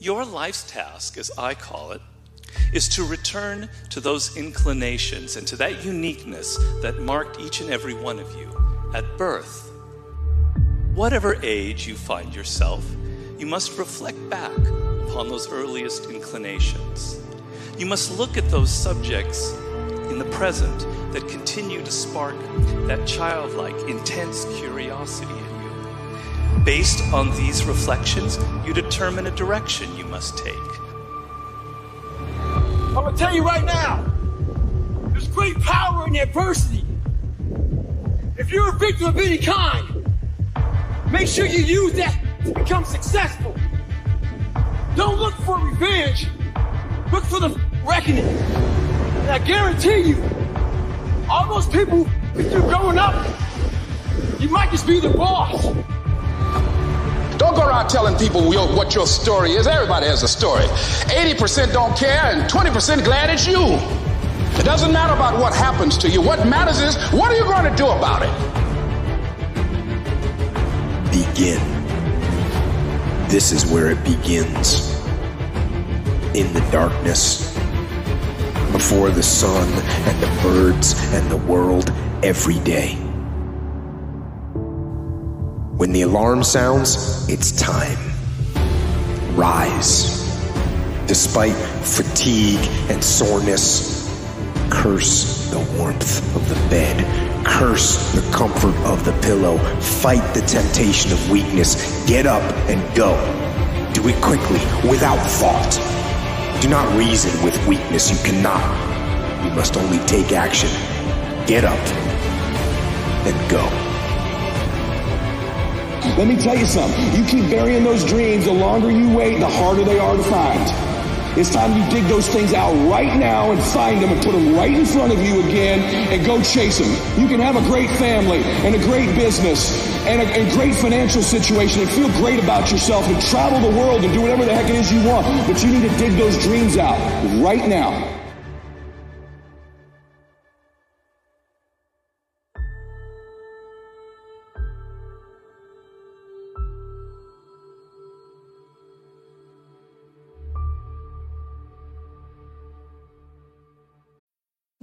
Your life's task, as I call it, is to return to those inclinations and to that uniqueness that marked each and every one of you at birth. Whatever age you find yourself, you must reflect back upon those earliest inclinations. You must look at those subjects in the present that continue to spark that childlike, intense curiosity. Based on these reflections, you determine a direction you must take. I'm gonna tell you right now, there's great power in adversity. If you're a victim of any kind, make sure you use that to become successful. Don't look for revenge, look for the reckoning. And I guarantee you, all those people with you're growing up, you might just be the boss. Go around telling people your, what your story is. Everybody has a story. 80% don't care and 20% glad it's you. It doesn't matter about what happens to you. What matters is what are you going to do about it? Begin. This is where it begins. In the darkness. Before the sun and the birds and the world every day. When the alarm sounds, it's time. Rise. Despite fatigue and soreness, curse the warmth of the bed. Curse the comfort of the pillow. Fight the temptation of weakness. Get up and go. Do it quickly, without thought. Do not reason with weakness. You cannot. You must only take action. Get up and go. Let me tell you something. You keep burying those dreams, the longer you wait, the harder they are to find. It's time you dig those things out right now and find them and put them right in front of you again and go chase them. You can have a great family and a great business and a, great financial situation and feel great about yourself and travel the world and do whatever the heck it is you want. But you need to dig those dreams out right now.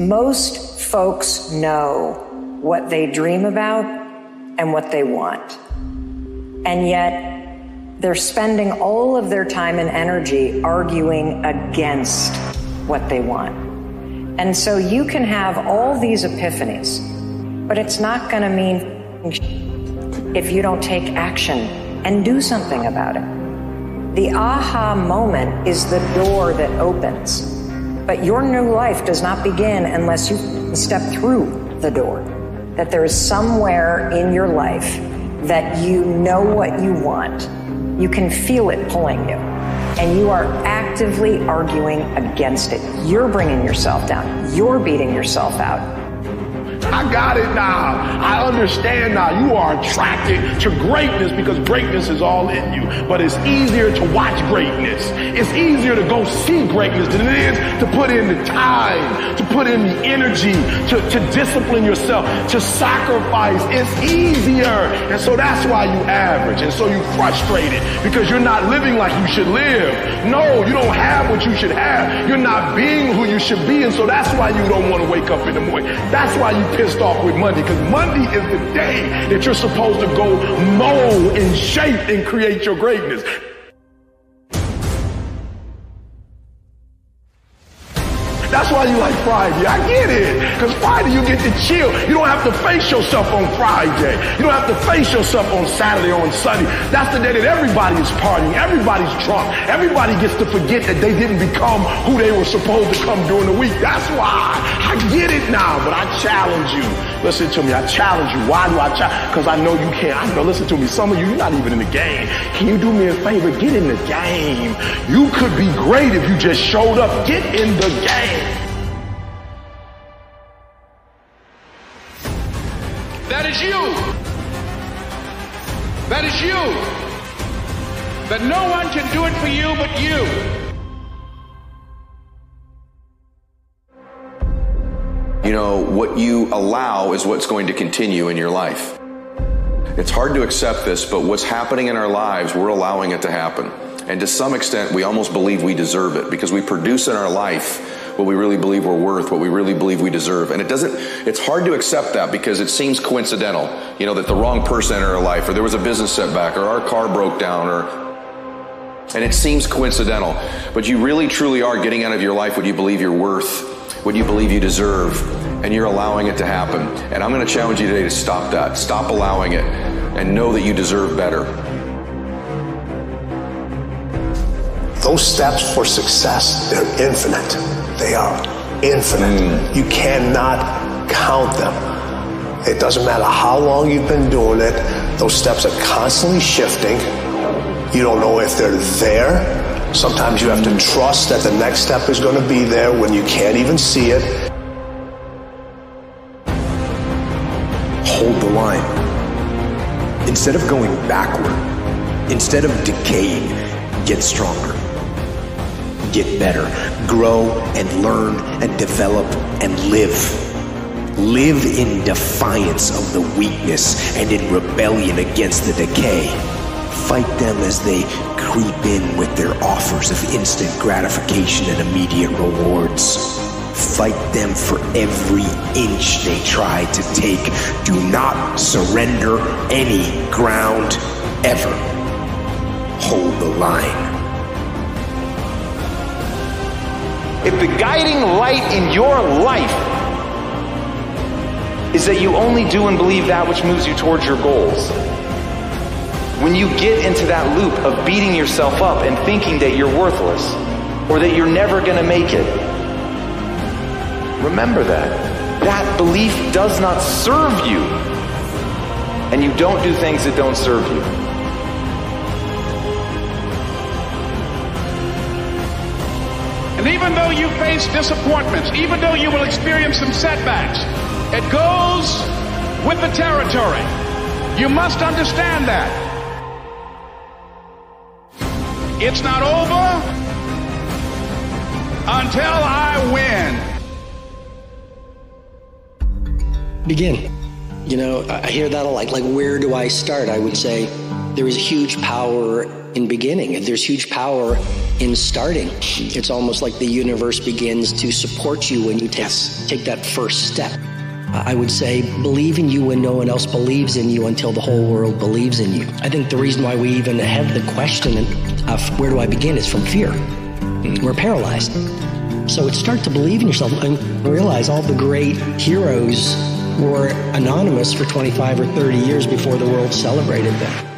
Most folks know what they dream about and what they want. And yet, they're spending all of their time and energy arguing against what they want. And so you can have all these epiphanies, but it's not going to mean if you don't take action and do something about it. The aha moment is the door that opens. But your new life does not begin unless you step through the door. That there is somewhere in your life that you know what you want. You can feel it pulling you. And you are actively arguing against it. You're bringing yourself down. You're beating yourself out. I got it now. I understand now. You are attracted to greatness because greatness is all in you. But it's easier to watch greatness. It's easier to go see greatness than it is to put in the time, to put in the energy, to, to discipline yourself, to sacrifice. It's easier. And so that's why you average. And so you frustrated because you're not living like you should live. No, you don't have what you should have. You're not being who you should be. And so that's why you don't want to wake up in the morning. That's why you pissed off with Monday because Monday is the day that you're supposed to go mold and shape and create your greatness. That's why you like Friday. I get it. Because Friday you get to chill. You don't have to face yourself on Friday. You don't have to face yourself on Saturday or on Sunday. That's the day that everybody is partying. Everybody's drunk. Everybody gets to forget that they didn't become who they were supposed to come during the week. That's why. I get it now, but I challenge you. Listen to me. I challenge you. Why do I challenge? Because I know you can't. I know, listen to me. Some of you, you're not even in the game. Can you do me a favor? Get in the game. You could be great if you just showed up. Get in the game. Is you. That is you. That no one can do it for you but you. You know, what you allow is what's going to continue in your life. It's hard to accept this, but what's happening in our lives, we're allowing it to happen. And to some extent, we almost believe we deserve it because we produce in our life what we really believe we're worth, what we really believe we deserve. And it doesn't, it's hard to accept that because it seems coincidental, you know, that the wrong person entered our life or there was a business setback or our car broke down or, and it seems coincidental. But you really truly are getting out of your life what you believe you're worth, what you believe you deserve, and you're allowing it to happen. And I'm going to challenge you today to stop that. Stop allowing it and know that you deserve better. Those steps for success, they're infinite. They are infinite. You cannot count them. It doesn't matter how long you've been doing it, those steps are constantly shifting. You don't know if they're there. Sometimes you have to trust that the next step is going to be there when you can't even see it. Hold the line. Instead of going backward, instead of decaying, get stronger. Get better. Grow and learn and develop and live. Live in defiance of the weakness and in rebellion against the decay. Fight them as they creep in with their offers of instant gratification and immediate rewards. Fight them for every inch they try to take. Do not surrender any ground ever. Hold the line. If the guiding light in your life is that you only do and believe that which moves you towards your goals, when you get into that loop of beating yourself up and thinking that you're worthless or that you're never going to make it, remember that. That belief does not serve you. And you don't do things that don't serve you. And even though you face disappointments, even though you will experience some setbacks, it goes with the territory. You must understand that. It's not over until I win. Begin. You know, I hear that a lot. Like, where do I start? I would say there is a huge power in beginning. There's huge power in starting. It's almost like the universe begins to support you when you take, take that first step. I would say believe in you when no one else believes in you until the whole world believes in you. I think the reason why we even have the question of where do I begin is from fear. We're paralyzed. So it's start to believe in yourself and realize all the great heroes were anonymous for 25 or 30 years before the world celebrated them.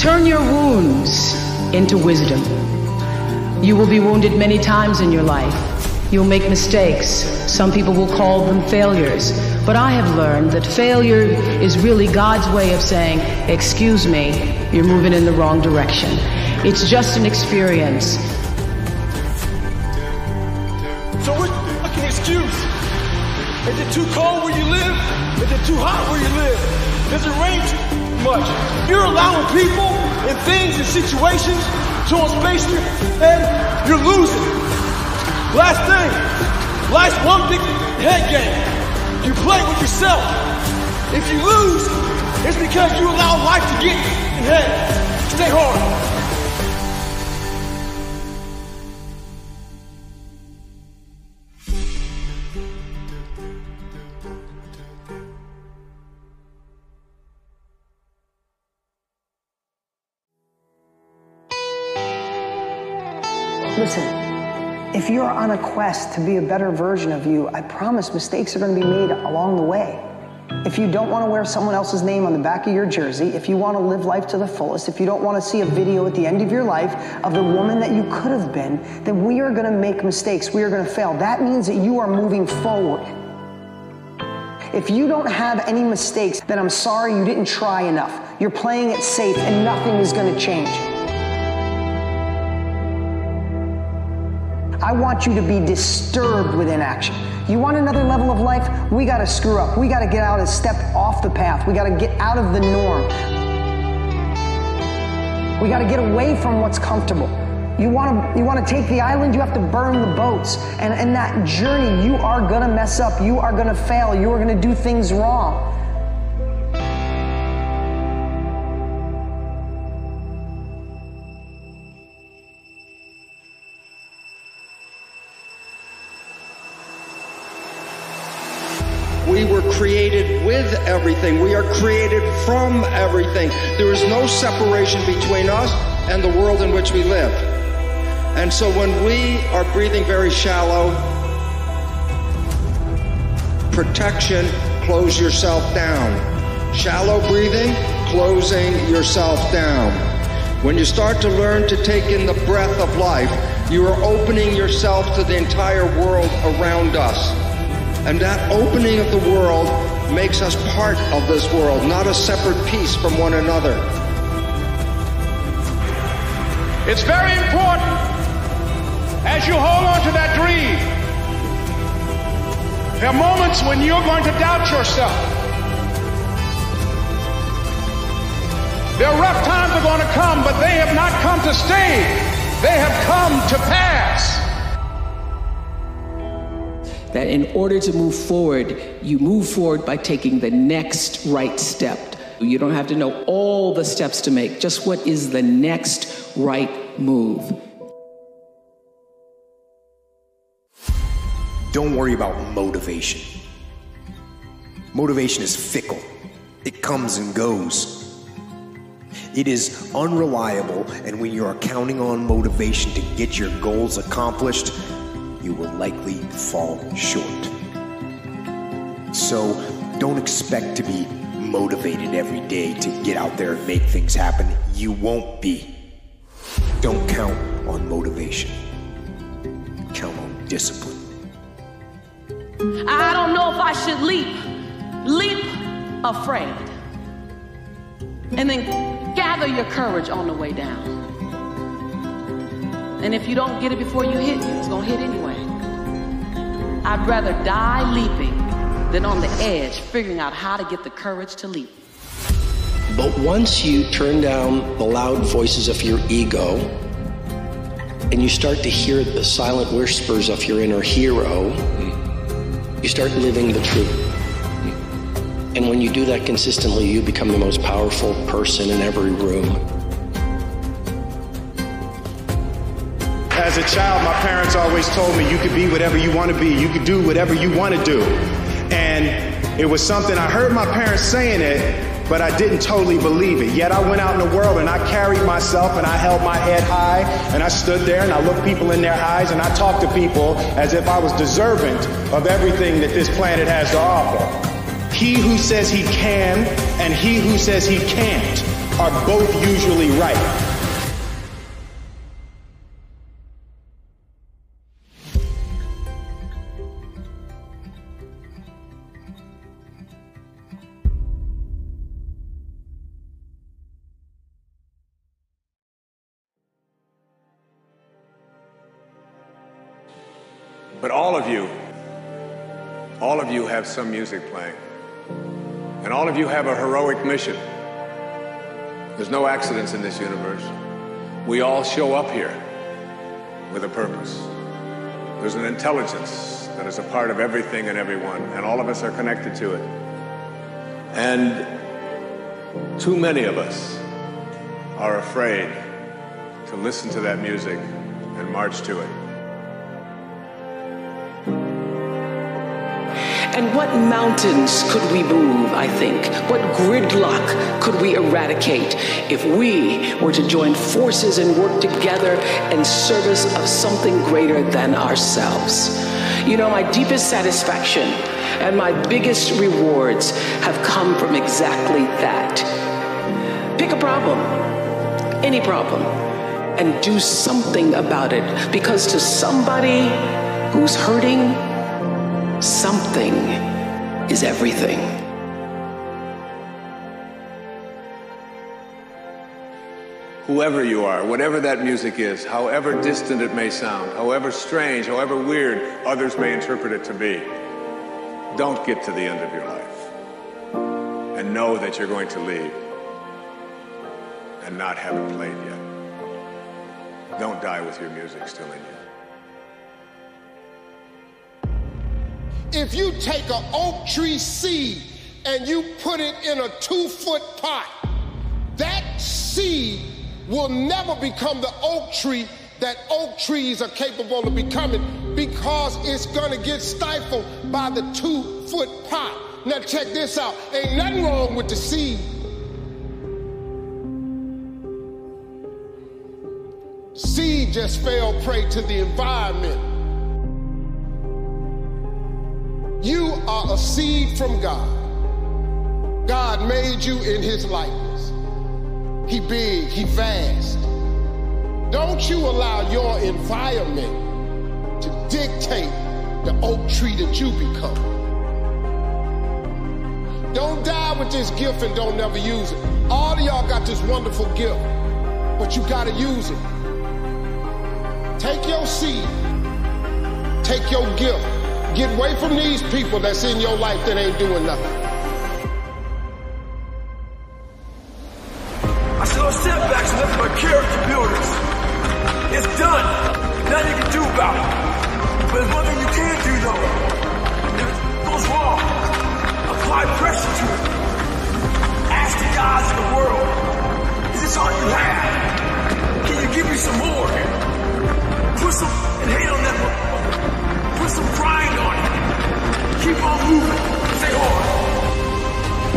Turn your wounds into wisdom. You will be wounded many times in your life. You'll make mistakes. Some people will call them failures. But I have learned that failure is really God's way of saying, Excuse me, you're moving in the wrong direction. It's just an experience. So what's the fucking excuse? Is it too cold where you live? Is it too hot where you live? Does it rain too much? You're allowing people and things and situations to space your head, you're losing. Last thing, life's one big head game. You play with yourself. If you lose, it's because you allow life to get in your head. Stay hard. Listen, if you're on a quest to be a better version of you, I promise mistakes are going to be made along the way. If you don't want to wear someone else's name on the back of your jersey, if you want to live life to the fullest, if you don't want to see a video at the end of your life of the woman that you could have been, then we are going to make mistakes. We are going to fail. That means that you are moving forward. If you don't have any mistakes, then I'm sorry you didn't try enough. You're playing it safe and nothing is going to change. I want you to be disturbed with inaction. You want another level of life? We got to screw up. We got to get out and step off the path. We got to get out of the norm. We got to get away from what's comfortable. You want to you want to take the island, you have to burn the boats. And in that journey, you are going to mess up. You are going to fail. You are going to do things wrong. Everything. We are created from everything. There is no separation between us and the world in which we live. And so when we are breathing very shallow, protection, close yourself down. Shallow breathing, closing yourself down. When you start to learn to take in the breath of life, you are opening yourself to the entire world around us. And that opening of the world makes us part of this world, not a separate piece from one another. It's very important as you hold on to that dream. There are moments when you're going to doubt yourself. There are rough times are going to come, but they have not come to stay. They have come to pass that in order to move forward, you move forward by taking the next right step. You don't have to know all the steps to make, just what is the next right move. Don't worry about motivation. Motivation is fickle, it comes and goes. It is unreliable, and when you are counting on motivation to get your goals accomplished, you will likely fall short. So don't expect to be motivated every day to get out there and make things happen. You won't be. Don't count on motivation, count on discipline. I don't know if I should leap, leap afraid, and then gather your courage on the way down. And if you don't get it before you hit, it's gonna hit anyway. I'd rather die leaping than on the edge figuring out how to get the courage to leap. But once you turn down the loud voices of your ego and you start to hear the silent whispers of your inner hero, you start living the truth. And when you do that consistently, you become the most powerful person in every room. As a child, my parents always told me you could be whatever you want to be, you could do whatever you want to do. And it was something I heard my parents saying it, but I didn't totally believe it. Yet I went out in the world and I carried myself and I held my head high and I stood there and I looked people in their eyes and I talked to people as if I was deserving of everything that this planet has to offer. He who says he can and he who says he can't are both usually right. Have some music playing. And all of you have a heroic mission. There's no accidents in this universe. We all show up here with a purpose. There's an intelligence that is a part of everything and everyone, and all of us are connected to it. And too many of us are afraid to listen to that music and march to it. And what mountains could we move, I think? What gridlock could we eradicate if we were to join forces and work together in service of something greater than ourselves? You know, my deepest satisfaction and my biggest rewards have come from exactly that. Pick a problem, any problem, and do something about it because to somebody who's hurting, something is everything. Whoever you are, whatever that music is, however distant it may sound, however strange, however weird others may interpret it to be, don't get to the end of your life and know that you're going to leave and not have it played yet. Don't die with your music still in you. If you take an oak tree seed and you put it in a two foot pot, that seed will never become the oak tree that oak trees are capable of becoming because it's gonna get stifled by the two foot pot. Now, check this out ain't nothing wrong with the seed. Seed just fell prey to the environment. Are a seed from God. God made you in his likeness. He big, he vast. Don't you allow your environment to dictate the oak tree that you become. Don't die with this gift and don't never use it. All of y'all got this wonderful gift, but you gotta use it. Take your seed, take your gift. Get away from these people that's in your life that ain't doing nothing. I saw setbacks left by character builders. It's done. Nothing you can do about it. But there's one thing you can do though. If it goes wrong, apply pressure to it. Ask the gods of the world, is this all you have? Can you give me some more? Put some and hate on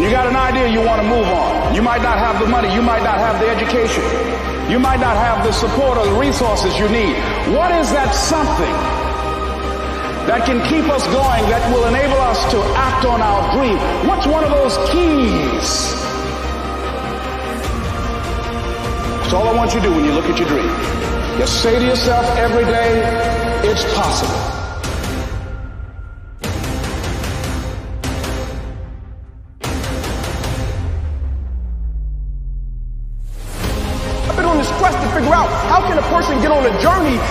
When you got an idea you want to move on, you might not have the money, you might not have the education, you might not have the support or the resources you need. What is that something that can keep us going, that will enable us to act on our dream? What's one of those keys? That's all I want you to do when you look at your dream. Just say to yourself every day, it's possible.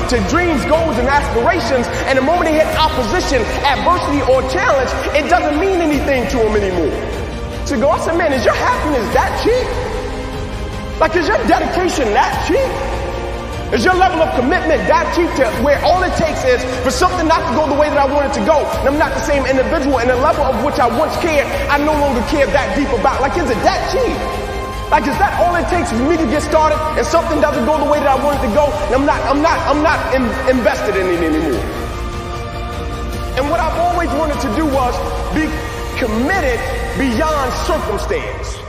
To dreams, goals, and aspirations, and the moment they hit opposition, adversity, or challenge, it doesn't mean anything to them anymore. So go, I said, man, is your happiness that cheap? Like, is your dedication that cheap? Is your level of commitment that cheap to where all it takes is for something not to go the way that I want it to go? And I'm not the same individual, and the level of which I once cared, I no longer care that deep about. Like, is it that cheap? Like, is that all it takes for me to get started and something doesn't go the way that I want it to go? And I'm not, I'm not, I'm not in, invested in it anymore. And what I've always wanted to do was be committed beyond circumstance.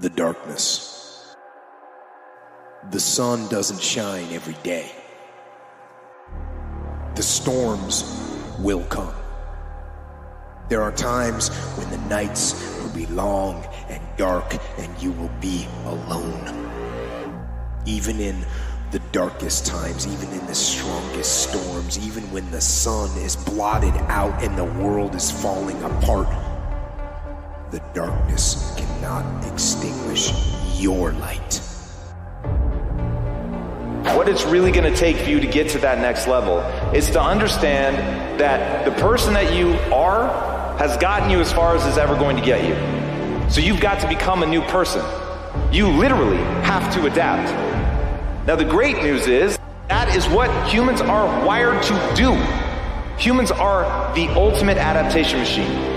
The darkness. The sun doesn't shine every day. The storms will come. There are times when the nights will be long and dark, and you will be alone. Even in the darkest times, even in the strongest storms, even when the sun is blotted out and the world is falling apart, the darkness cannot extinguish your light. What it's really going to take for you to get to that next level is to understand that the person that you are has gotten you as far as is ever going to get you. So you've got to become a new person. You literally have to adapt. Now, the great news is that is what humans are wired to do. Humans are the ultimate adaptation machine.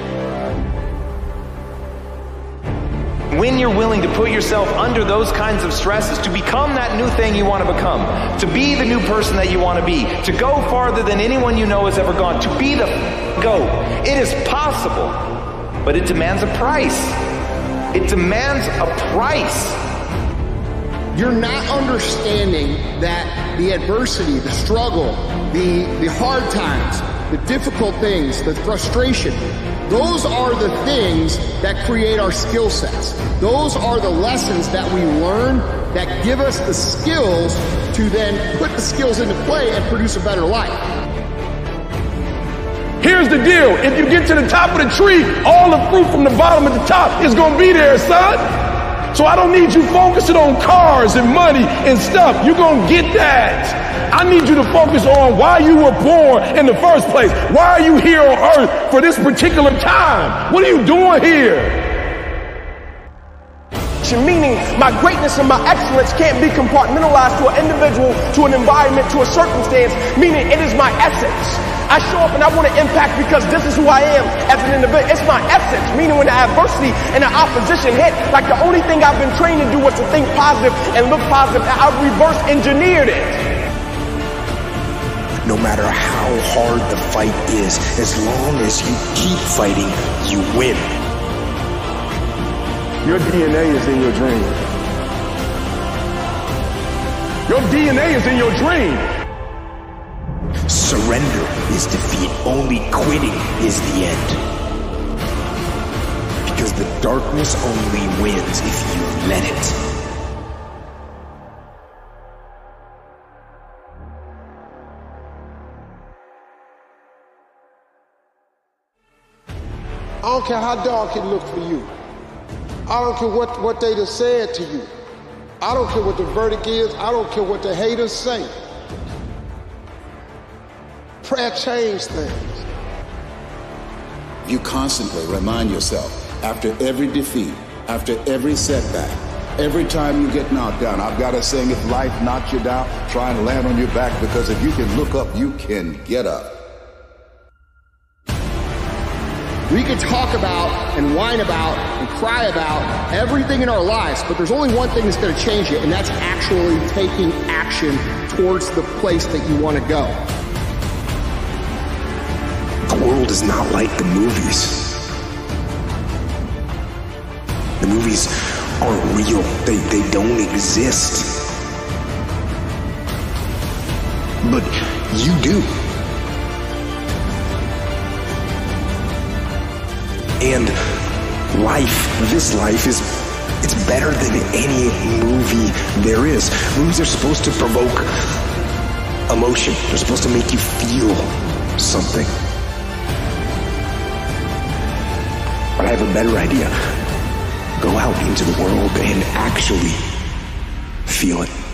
When you're willing to put yourself under those kinds of stresses to become that new thing you want to become, to be the new person that you want to be, to go farther than anyone you know has ever gone, to be the go. It is possible, but it demands a price. It demands a price. You're not understanding that the adversity, the struggle, the, the hard times, the difficult things, the frustration, those are the things that create our skill sets. Those are the lessons that we learn that give us the skills to then put the skills into play and produce a better life. Here's the deal. If you get to the top of the tree, all the fruit from the bottom at the top is going to be there, son. So I don't need you focusing on cars and money and stuff. You're going to get that. I need you to focus on why you were born in the first place. Why are you here on earth for this particular time? What are you doing here? Meaning, my greatness and my excellence can't be compartmentalized to an individual, to an environment, to a circumstance. Meaning, it is my essence. I show up and I want to impact because this is who I am as an individual. It's my essence. Meaning when the adversity and the opposition hit, like the only thing I've been trained to do was to think positive and look positive. I reverse engineered it no matter how hard the fight is, as long as you keep fighting, you win. Your DNA is in your dream. Your DNA is in your dream. Surrender is defeat. Only quitting is the end. Because the darkness only wins if you let it. I don't care how dark it look for you. I don't care what, what they just said to you. I don't care what the verdict is. I don't care what the haters say. Prayer changes things. You constantly remind yourself after every defeat, after every setback, every time you get knocked down, I've got a saying if life knocks you down, try and land on your back because if you can look up, you can get up. We can talk about and whine about and cry about everything in our lives, but there's only one thing that's going to change it, and that's actually taking action towards the place that you want to go. The world is not like the movies. The movies aren't real. They, they don't exist. But you do. And life, this life is it's better than any movie there is. Movies are supposed to provoke emotion. They're supposed to make you feel something. But I have a better idea. Go out into the world and actually feel it.